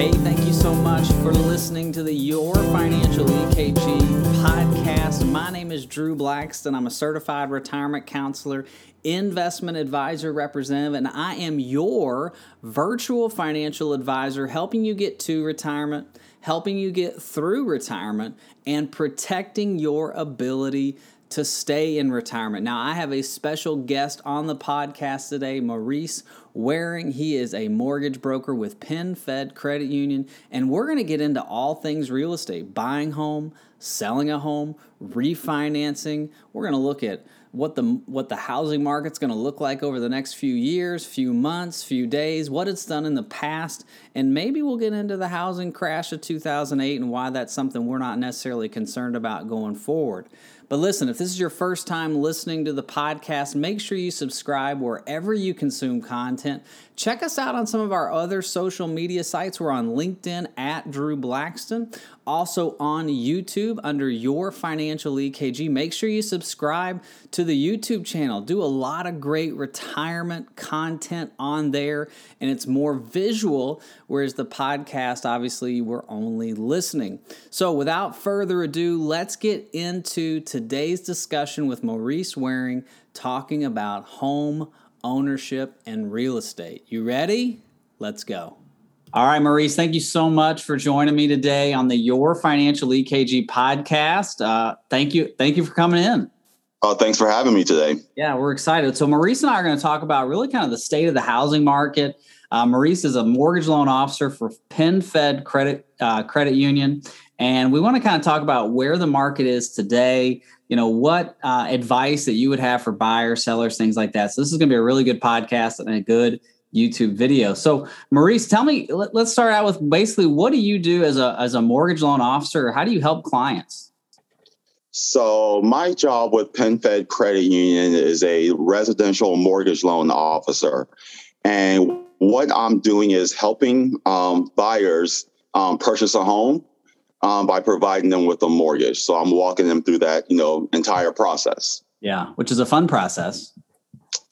Hey, thank you so much for listening to the Your Financial EKG podcast. My name is Drew Blackston. I'm a certified retirement counselor, investment advisor representative, and I am your virtual financial advisor helping you get to retirement, helping you get through retirement, and protecting your ability to stay in retirement. Now, I have a special guest on the podcast today, Maurice Waring. He is a mortgage broker with PenFed Credit Union, and we're going to get into all things real estate buying home, selling a home, refinancing. We're going to look at what the what the housing market's going to look like over the next few years, few months, few days, what it's done in the past, and maybe we'll get into the housing crash of 2008 and why that's something we're not necessarily concerned about going forward. But listen, if this is your first time listening to the podcast, make sure you subscribe wherever you consume content. Check us out on some of our other social media sites. We're on LinkedIn at Drew Blackston, also on YouTube under Your Financial EKG. Make sure you subscribe to the YouTube channel. Do a lot of great retirement content on there, and it's more visual, whereas the podcast, obviously, we're only listening. So without further ado, let's get into today's discussion with Maurice Waring talking about home ownership and real estate. You ready? Let's go. All right, Maurice, thank you so much for joining me today on the Your Financial EKG podcast. Uh, thank you. Thank you for coming in. Oh, thanks for having me today. Yeah, we're excited. So, Maurice and I are going to talk about really kind of the state of the housing market. Uh, Maurice is a mortgage loan officer for PenFed Credit uh, Credit Union, and we want to kind of talk about where the market is today. You know, what uh, advice that you would have for buyers, sellers, things like that. So, this is going to be a really good podcast and a good YouTube video. So, Maurice, tell me. Let, us start out with basically what do you do as a as a mortgage loan officer? How do you help clients? So, my job with PenFed Credit Union is a residential mortgage loan officer, and what I'm doing is helping um, buyers um, purchase a home um, by providing them with a mortgage. So, I'm walking them through that, you know, entire process. Yeah, which is a fun process.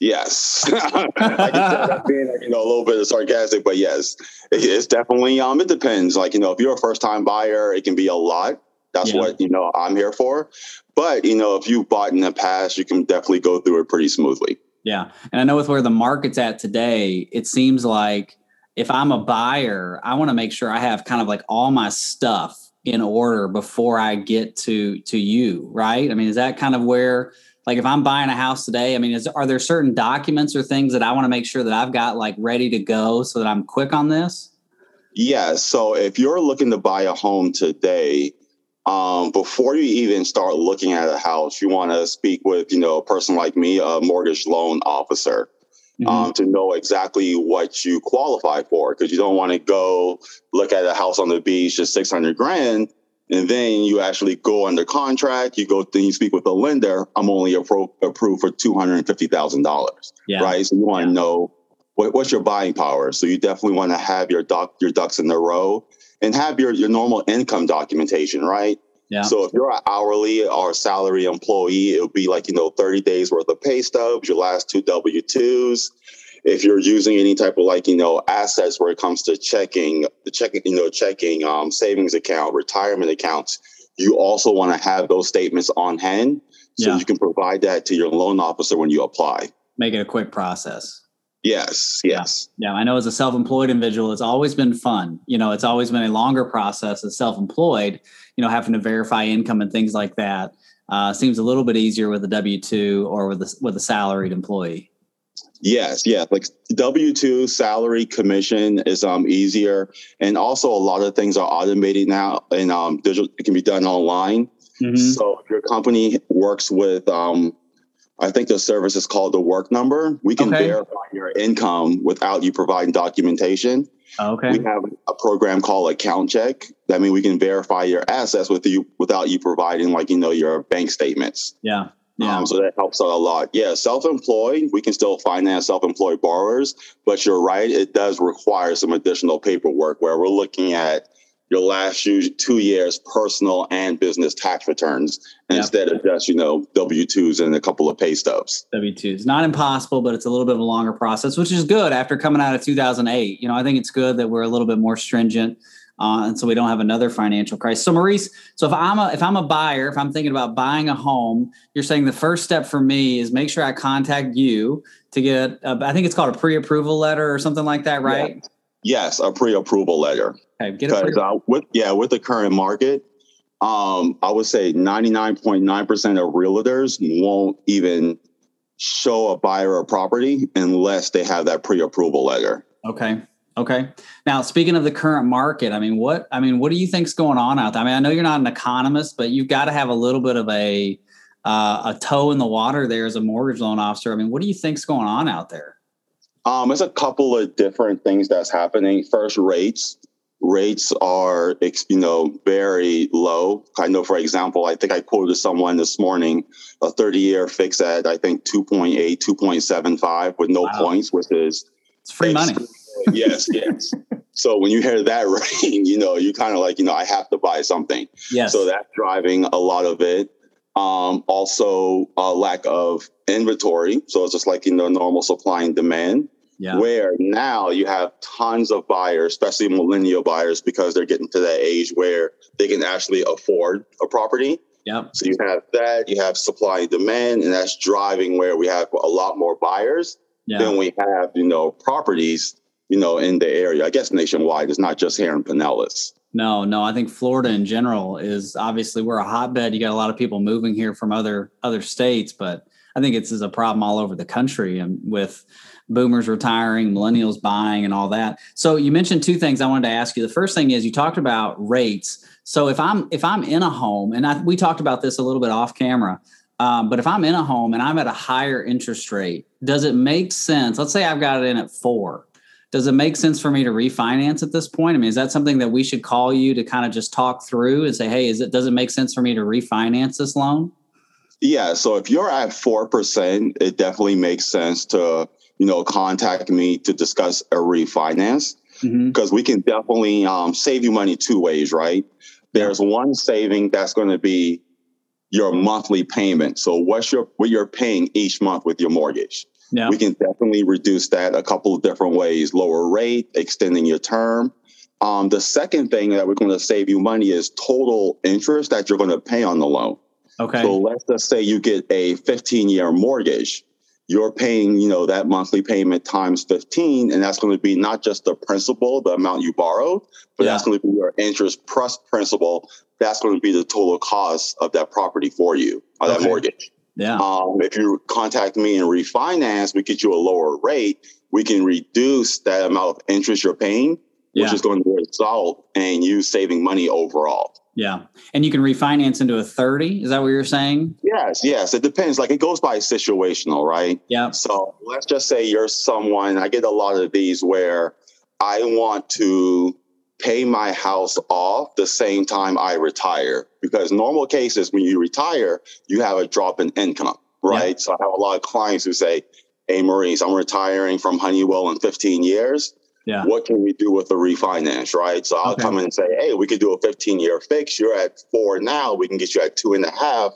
Yes, I can being you know a little bit of sarcastic, but yes, it's definitely um it depends. Like you know, if you're a first time buyer, it can be a lot. That's yeah. what you know I'm here for. But you know, if you bought in the past, you can definitely go through it pretty smoothly. Yeah, and I know with where the market's at today, it seems like if I'm a buyer, I want to make sure I have kind of like all my stuff in order before I get to to you, right? I mean, is that kind of where like if I'm buying a house today, I mean, is are there certain documents or things that I want to make sure that I've got like ready to go so that I'm quick on this? Yeah. So if you're looking to buy a home today, um, before you even start looking at a house, you want to speak with, you know, a person like me, a mortgage loan officer, mm-hmm. um, to know exactly what you qualify for. Because you don't want to go look at a house on the beach, just 600 grand, and then you actually go under contract. You go, then you speak with the lender. I'm only appro- approved for two hundred and fifty thousand yeah. dollars, right? So you want to yeah. know what, what's your buying power. So you definitely want to have your doc, your ducks in a row, and have your your normal income documentation, right? Yeah. So if you're an hourly or salary employee, it'll be like you know thirty days worth of pay stubs, your last two W twos if you're using any type of like you know assets where it comes to checking the checking you know checking um, savings account retirement accounts you also want to have those statements on hand so yeah. you can provide that to your loan officer when you apply make it a quick process yes yes yeah. yeah i know as a self-employed individual it's always been fun you know it's always been a longer process as self-employed you know having to verify income and things like that uh, seems a little bit easier with a w2 or with a, with a salaried employee Yes, yeah. Like W two salary commission is um easier, and also a lot of things are automated now, and um digital it can be done online. Mm-hmm. So if your company works with um, I think the service is called the Work Number. We can okay. verify your income without you providing documentation. Okay. We have a program called Account Check. That means we can verify your assets with you without you providing like you know your bank statements. Yeah. Yeah. Um, so that helps out a lot. Yeah, self-employed, we can still finance self-employed borrowers, but you're right, it does require some additional paperwork where we're looking at your last two years personal and business tax returns yep. instead of just you know W twos and a couple of pay stubs. W twos, not impossible, but it's a little bit of a longer process, which is good after coming out of 2008. You know, I think it's good that we're a little bit more stringent. Uh, and so we don't have another financial crisis. So Maurice, so if I'm a if I'm a buyer, if I'm thinking about buying a home, you're saying the first step for me is make sure I contact you to get. A, I think it's called a pre-approval letter or something like that, right? Yeah. Yes, a pre-approval letter. Okay, get a pre- uh, with yeah with the current market, um, I would say 99.9% of realtors won't even show a buyer a property unless they have that pre-approval letter. Okay. Okay. Now, speaking of the current market, I mean, what I mean, what do you think's going on out there? I mean, I know you're not an economist, but you've got to have a little bit of a uh, a toe in the water there as a mortgage loan officer. I mean, what do you think's going on out there? Um, there's a couple of different things that's happening. First, rates. Rates are, you know, very low. I know, for example, I think I quoted someone this morning a 30 year fix at, I think, 2.8, 2.75 with no wow. points, which is it's free money. yes, yes. So when you hear that rating, you know, you kind of like, you know, I have to buy something. Yes. So that's driving a lot of it. Um, also, a lack of inventory. So it's just like, you know, normal supply and demand yeah. where now you have tons of buyers, especially millennial buyers, because they're getting to that age where they can actually afford a property. Yep. So you have that, you have supply and demand, and that's driving where we have a lot more buyers yeah. than we have, you know, properties, you know, in the area. I guess nationwide. It's not just here in Pinellas. No, no, I think Florida in general is obviously we're a hotbed. You got a lot of people moving here from other other states, but I think it's is a problem all over the country and with boomers retiring, millennials buying, and all that. So you mentioned two things I wanted to ask you. The first thing is you talked about rates. So if I'm if I'm in a home, and I, we talked about this a little bit off camera, um, but if I'm in a home and I'm at a higher interest rate, does it make sense? Let's say I've got it in at four. Does it make sense for me to refinance at this point? I mean, is that something that we should call you to kind of just talk through and say, hey, is it does it make sense for me to refinance this loan? Yeah. So if you're at four percent, it definitely makes sense to you know, contact me to discuss a refinance because mm-hmm. we can definitely um, save you money two ways, right? There's one saving that's going to be your monthly payment. So what's your what you're paying each month with your mortgage? Yeah. We can definitely reduce that a couple of different ways: lower rate, extending your term. Um, the second thing that we're going to save you money is total interest that you're going to pay on the loan. Okay. So let's just say you get a 15 year mortgage you're paying, you know, that monthly payment times 15, and that's going to be not just the principal, the amount you borrowed, but yeah. that's going to be your interest plus principal. That's going to be the total cost of that property for you, or okay. that mortgage. Yeah. Um, if you contact me and refinance, we get you a lower rate. We can reduce that amount of interest you're paying, yeah. which is going to result in you saving money overall. Yeah. And you can refinance into a 30. Is that what you're saying? Yes, yes. It depends. Like it goes by situational, right? Yeah. So let's just say you're someone, I get a lot of these where I want to pay my house off the same time I retire. Because normal cases, when you retire, you have a drop in income, right? Yeah. So I have a lot of clients who say, Hey, Maurice, I'm retiring from Honeywell in 15 years. Yeah. What can we do with the refinance, right? So I'll okay. come in and say, hey, we could do a 15 year fix. You're at four now. We can get you at two and a half.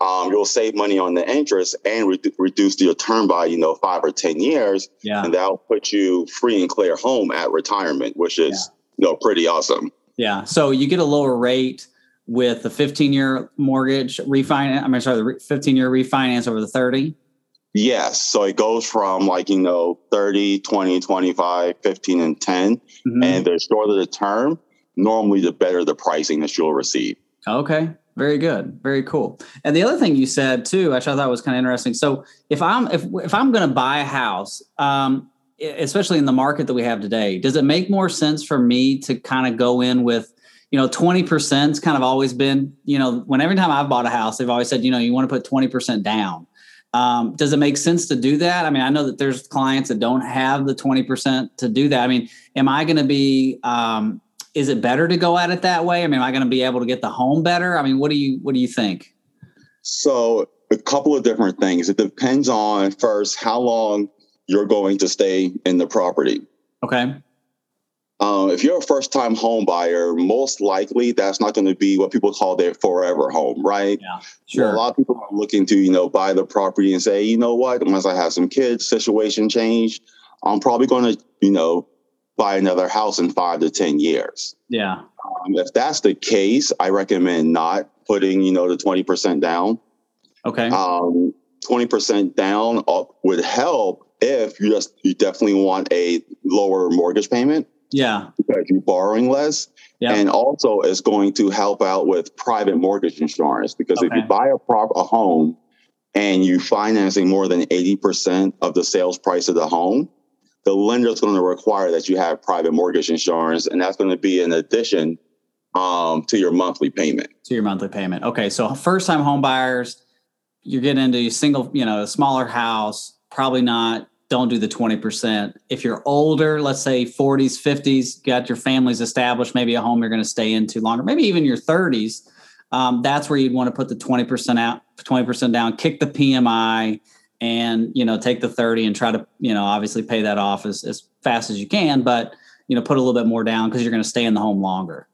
Um, you'll save money on the interest and re- reduce your term by, you know, five or 10 years. Yeah. And that'll put you free and clear home at retirement, which is, yeah. You know, pretty awesome. Yeah. So you get a lower rate with the 15 year mortgage refinance. I'm sorry, the 15 year refinance over the 30. Yes. So it goes from like, you know, 30, 20, 25, 15, and 10. Mm-hmm. And the shorter the term, normally the better the pricing that you'll receive. Okay. Very good. Very cool. And the other thing you said too, which I thought was kind of interesting. So if I'm if if I'm going to buy a house, um, especially in the market that we have today, does it make more sense for me to kind of go in with you know, 20% kind of always been, you know, when every time I've bought a house, they've always said, you know, you want to put 20% down. Um, does it make sense to do that? I mean, I know that there's clients that don't have the 20% to do that. I mean, am I going to be, um, is it better to go at it that way? I mean, am I going to be able to get the home better? I mean, what do you, what do you think? So a couple of different things. It depends on first, how long you're going to stay in the property. Okay. Um, if you're a first time home buyer, most likely that's not going to be what people call their forever home, right? Yeah, sure. A lot of people are looking to, you know, buy the property and say, you know what, once I have some kids, situation change, I'm probably going to, you know, buy another house in five to 10 years. Yeah. Um, if that's the case, I recommend not putting, you know, the 20% down. Okay. Um, 20% down uh, would help if you just, you definitely want a lower mortgage payment. Yeah. Because you're borrowing less. Yeah. And also it's going to help out with private mortgage insurance because if you buy a prop a home and you financing more than 80% of the sales price of the home, the lender is going to require that you have private mortgage insurance and that's going to be an addition um, to your monthly payment. to your monthly payment. Okay, so first time home buyers, you're getting into a single, you know, a smaller house, probably not. Don't do the 20%. If you're older, let's say 40s, 50s, got your families established, maybe a home you're going to stay into longer, maybe even your 30s, um, that's where you'd want to put the 20% out, 20% down, kick the PMI and, you know, take the 30 and try to, you know, obviously pay that off as, as fast as you can, but, you know, put a little bit more down because you're going to stay in the home longer.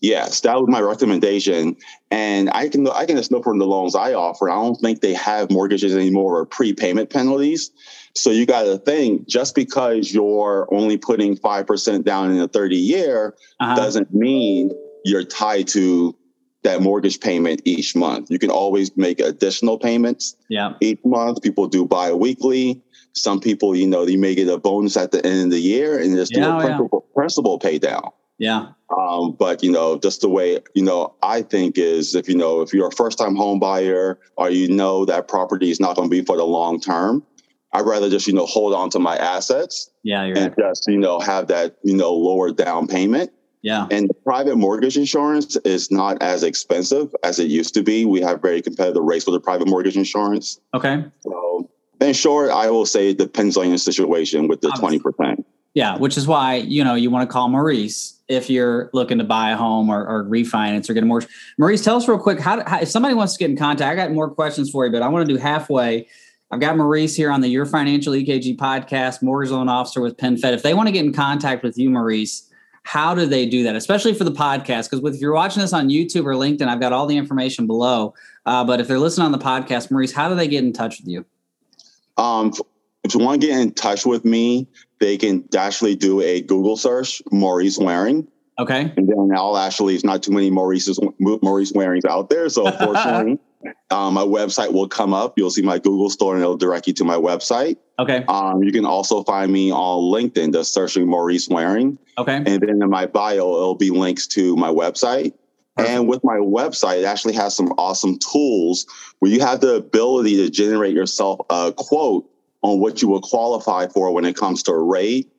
Yes, that was my recommendation. And I can I can just know from the loans I offer, I don't think they have mortgages anymore or prepayment penalties. So you got to think just because you're only putting five percent down in a 30 year Uh-huh. doesn't mean you're tied to that mortgage payment each month. You can always make additional payments Yeah. each month. People do bi-weekly. Some people, you know, they may get a bonus at the end of the year and just do Yeah, a yeah. principal, principal pay down. Yeah. Um, but you know, just the way you know, I think is if you know if you're a first time home buyer or you know that property is not going to be for the long term, I'd rather just you know hold on to my assets Yeah. You're and right. just you know have that you know lower down payment. Yeah. And the private mortgage insurance is not as expensive as it used to be. We have very competitive rates with the private mortgage insurance. Okay. So, in short, I will say it depends on your situation with the twenty percent. Yeah, which is why you know you want to call Maurice if you're looking to buy a home or, or refinance or get a mortgage. Maurice, tell us real quick how, how if somebody wants to get in contact. I got more questions for you, but I want to do halfway. I've got Maurice here on the Your Financial EKG podcast, mortgage loan officer with PenFed. If they want to get in contact with you, Maurice, how do they do that? Especially for the podcast, because if you're watching this on YouTube or LinkedIn, I've got all the information below. Uh, but if they're listening on the podcast, Maurice, how do they get in touch with you? Um, if you want to get in touch with me, they can actually do a Google search, Maurice Waring, Okay. and then I'll actually, it's not too many Maurice's, Maurice Warings out there. So fortunately, um, my website will come up. You'll see my Google store and it'll direct you to my website. Okay. Um, you can also find me on LinkedIn, just searching Maurice Waring. Okay. And then in my bio, it'll be links to my website. And with my website, it actually has some awesome tools where you have the ability to generate yourself a quote on what you will qualify for when it comes to rate,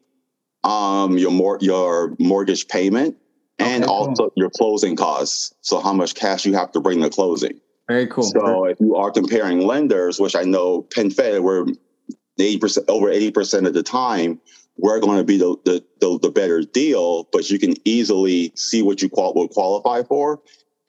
um, your mor- your mortgage payment, and Okay, cool. also your closing costs. So how much cash you have to bring to closing. Very cool. So if you are comparing lenders, which I know PenFed, we're eighty percent over eighty percent of the time, we're going to be the, the the the better deal. But you can easily see what you qual- will qualify for,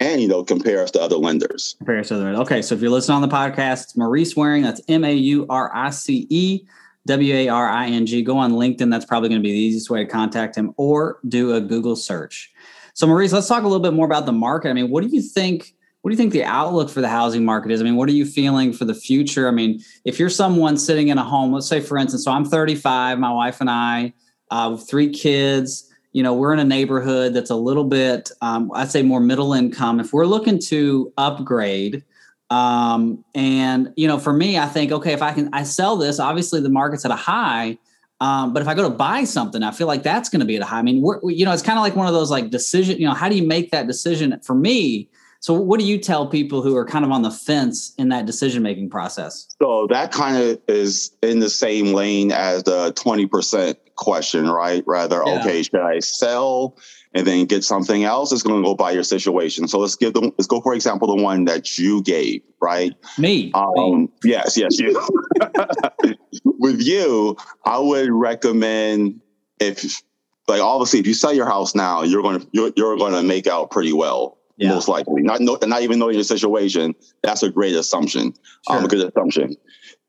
and you know compare us to other lenders. Compare us to other. Okay, so if you're listening on the podcast, it's Maurice Waring. That's M A U R I C E W A R I N G. Go on LinkedIn. That's probably going to be the easiest way to contact him, or do a Google search. So, Maurice, let's talk a little bit more about the market. I mean, what do you think? What do you think the outlook for the housing market is? I mean, what are you feeling for the future? I mean, if you're someone sitting in a home, let's say, for instance, so I'm 35, my wife and I, uh, three kids. You know, we're in a neighborhood that's a little bit, um, I'd say, more middle income. If we're looking to upgrade, um, and you know, for me, I think, okay, if I can, I sell this. Obviously, the market's at a high. Um, but if I go to buy something, I feel like that's going to be at a high. I mean, we, you know, it's kind of like one of those like decision. You know, how do you make that decision? For me, so what do you tell people who are kind of on the fence in that decision making process? So that kind of is in the same lane as the twenty percent question, right? Rather, Yeah. okay, should I sell and then get something else? It's going to go by your situation. So let's give them. Let's go for example the one that you gave, right? Me, me. Um, yes, yes, you. With you, I would recommend if, like, obviously, if you sell your house now, you're going to you're, you're going to make out pretty well, Yeah. most likely. Not know, not even knowing your situation. That's a great assumption. Um, Sure. a good assumption.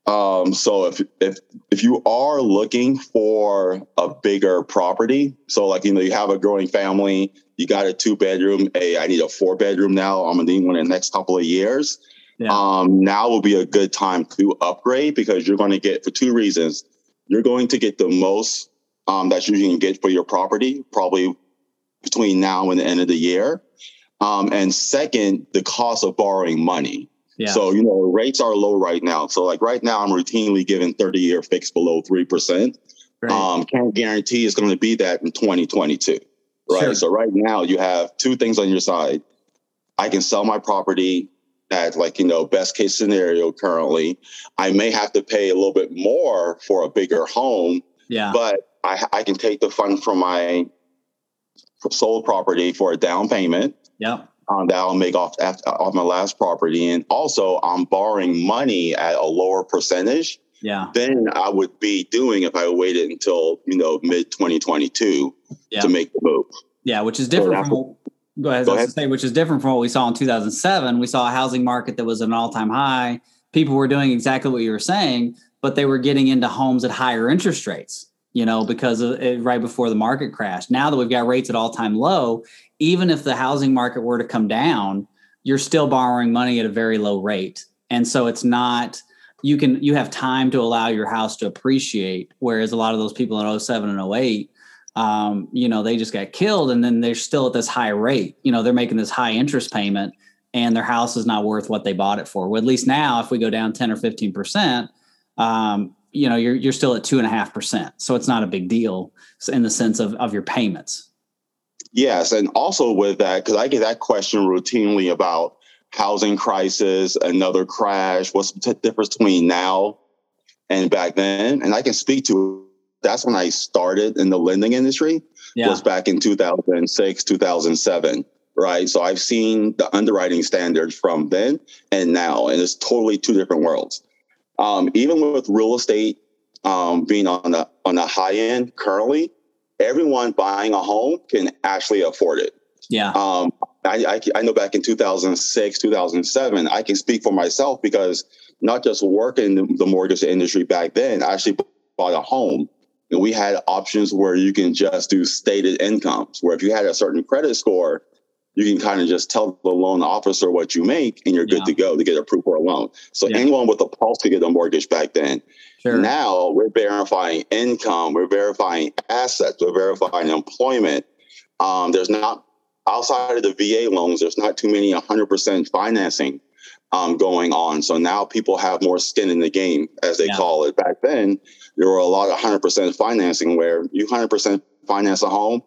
Um, so if if if you are looking for a bigger property, so like you know you have a growing family, you got a two bedroom, hey, I need a four bedroom now. I'm gonna need one in the next couple of years. Yeah. Um, now will be a good time to upgrade because you're going to get for two reasons. You're going to get the most um, that you can get for your property, probably between now and the end of the year. Um, and second, the cost of borrowing money. Yeah. So, you know, rates are low right now. So, like right now, I'm routinely giving 30 year fixed below 3%. Right. Um, can't guarantee it's going to be that in 2022. Right. Sure. So, right now, you have two things on your side. I can sell my property at, like, you know, best case scenario currently. I may have to pay a little bit more for a bigger home. Yeah. But I, I can take the fund from my sold property for a down payment. Yeah um, that I'll make off after, off my last property, and also I'm borrowing money at a lower percentage. Yeah. Than I would be doing if I waited until you know mid 2022 yeah. to make the move. Yeah, which is different so from. Go ahead. Go ahead. Say, which is different from what we saw in 2007. We saw a housing market that was at an all-time high. People were doing exactly what you were saying, but they were getting into homes at higher interest rates you know, because of it, right before the market crashed. Now that we've got rates at all time low, even if the housing market were to come down, you're still borrowing money at a very low rate. And so it's not, you can, you have time to allow your house to appreciate. Whereas a lot of those people in 07 and 08, um, you know, they just got killed and then they're still at this high rate. You know, they're making this high interest payment and their house is not worth what they bought it for. Well, at least now, if we go down 10 or 15%, um, you know you're you're still at two and a half percent. So it's not a big deal in the sense of of your payments. Yes and also with that because i get that question routinely about housing crisis another crash what's the difference between now and back then? And i can speak to that's when i started in the lending industry yeah. was back in 2006 2007 right? So i've seen the underwriting standards from then and now and it's totally two different worlds um, even with real estate um, being on the on the high end currently, everyone buying a home can actually afford it. Yeah. Um, I, I, I know back in 2006, 2007, I can speak for myself because not just working in the mortgage industry back then, I actually bought a home. And we had options where you can just do stated incomes, where if you had a certain credit score, you can kind of just tell the loan officer what you make and you're good yeah. to go to get approved for a loan. So yeah. anyone with a pulse could get a mortgage back then. Sure. Now we're verifying income, we're verifying assets, we're verifying employment. Um, there's not outside of the VA loans, there's not too many 100% financing um, going on. So now people have more skin in the game, as they yeah. call it. Back then, there were a lot of 100% financing where you 100% finance a home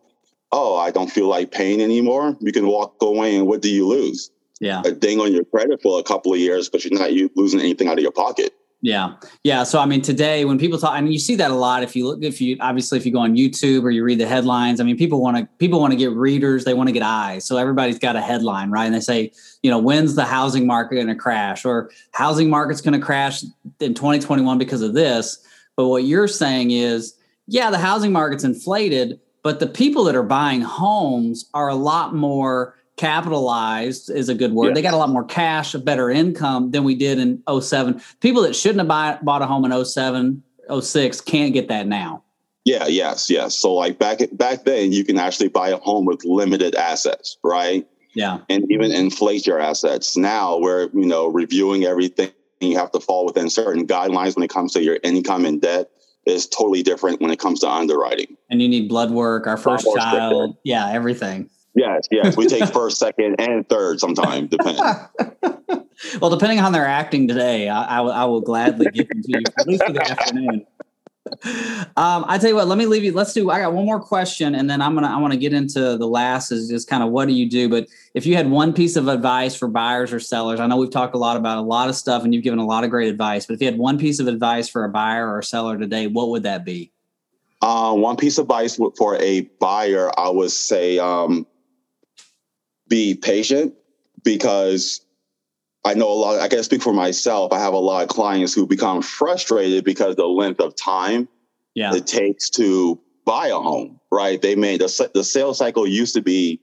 oh, I don't feel like paying anymore, you can walk away and what do you lose? Yeah. A ding on your credit for a couple of years, but you're not losing anything out of your pocket. Yeah. Yeah. So, I mean, today when people talk, I mean, you see that a lot. If you look, if you obviously, if you go on YouTube or you read the headlines, I mean, people want to, people want to get readers, they want to get eyes. So everybody's got a headline, right? And they say, you know, when's the housing market going to crash or housing market's going to crash in 2021 because of this. But what you're saying is, yeah, the housing market's inflated, but the people that are buying homes are a lot more capitalized is a good word. Yeah. They got a lot more cash, a better income than we did in 07. People that shouldn't have buy, bought a home in 07, 06 can't get that now. Yeah, yes, yes. So like back back then you can actually buy a home with limited assets, right? Yeah. And even inflate your assets. Now we're, you know, reviewing everything. You have to fall within certain guidelines when it comes to your income and debt is totally different when it comes to underwriting. And you need blood work, our first child, yeah, everything. Yes, yes. We take first, second, and third sometimes, depending. well, depending on their acting today, I, I, I will gladly give them to you, at least for the afternoon um, I tell you what, let me leave you. Let's do. I got one more question, and then I'm gonna. I want to get into the last is just kind of what do you do. But if you had one piece of advice for buyers or sellers, I know we've talked a lot about a lot of stuff, and you've given a lot of great advice. But if you had one piece of advice for a buyer or a seller today, what would that be? Uh, one piece of advice for a buyer, I would say, um, be patient because I know a lot, I can speak for myself. I have a lot of clients who become frustrated because the length of time yeah. it takes to buy a home, right? They made the, the sales cycle used to be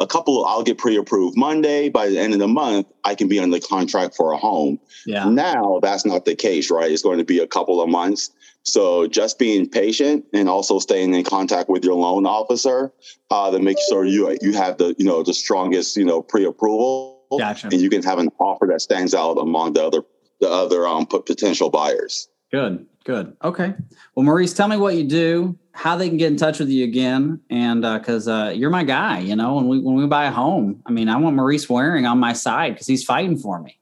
a couple of, I'll get pre-approved Monday. By the end of the month, I can be under contract for a home. Yeah. Now that's not the case, right? It's going to be a couple of months. So just being patient and also staying in contact with your loan officer uh, to make sure you you have the you know the strongest you know pre-approval, Gotcha. and you can have an offer that stands out among the other the other um potential buyers. Good, good. Okay. Well, Maurice, tell me what you do, how they can get in touch with you again, and because uh, you're my guy, you know, when we when we buy a home, I mean, I want Maurice Waring on my side because he's fighting for me.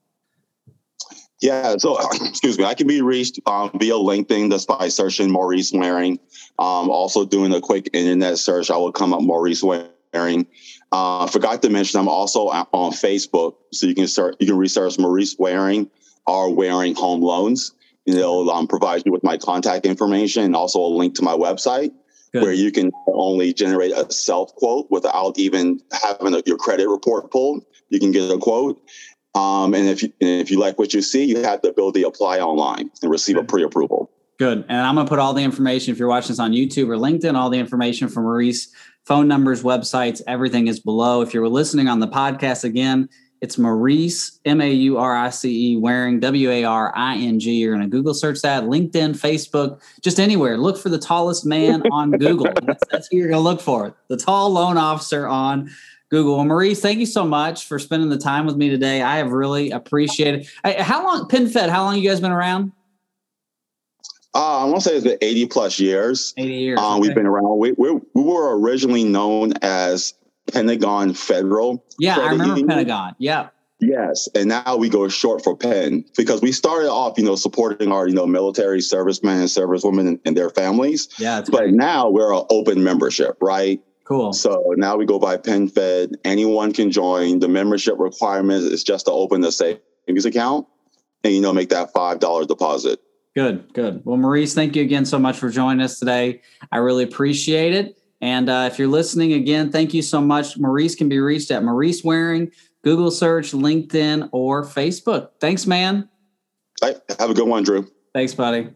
Yeah, so excuse me, I can be reached um, via LinkedIn just by searching Maurice Waring. Um, also doing a quick internet search, I will come up Maurice Waring. Uh, forgot to mention, I'm also on Facebook, so you can start you can research Maurice Waring or Waring Home Loans. And it'll um, provide you with my contact information and also a link to my website Good. where you can only generate a self quote without even having a, your credit report pulled. You can get a quote. Um, and if you, and if you like what you see, you have the ability to apply online and receive a pre-approval. Good. And I'm going to put all the information, if you're watching this on YouTube or LinkedIn, all the information from Maurice, phone numbers, websites, everything is below. If you're listening on the podcast again, it's Maurice, M A U R I C E, Waring, W A R I N G. You're going to Google search that, LinkedIn, Facebook, just anywhere. Look for the tallest man on Google. That's, that's who you're going to look for. The tall loan officer on Google. Well, Maurice, thank you so much for spending the time with me today. I have really appreciated it. How long, PenFed, how long you guys been around? Uh, I want to say it's been 80 plus years. 80 years. Um, okay. We've been around. We, we, we were originally known as Pentagon Federal. Yeah, I remember Union. Pentagon. Yeah. Yes, and now we go short for Penn because we started off, you know, supporting our, you know, military servicemen and servicewomen and, and their families. Yeah, But great. now we're an open membership, right? Cool. So now we go by PenFed. Anyone can join. The membership requirement is just to open the savings account and you know make that five dollar deposit. Good, good. Well, Maurice, thank you again so much for joining us today. I really appreciate it. And uh, if you're listening again, thank you so much. Maurice can be reached at Maurice Waring, Google search, LinkedIn, or Facebook. Thanks, man. Right, have a good one, Drew. Thanks, buddy.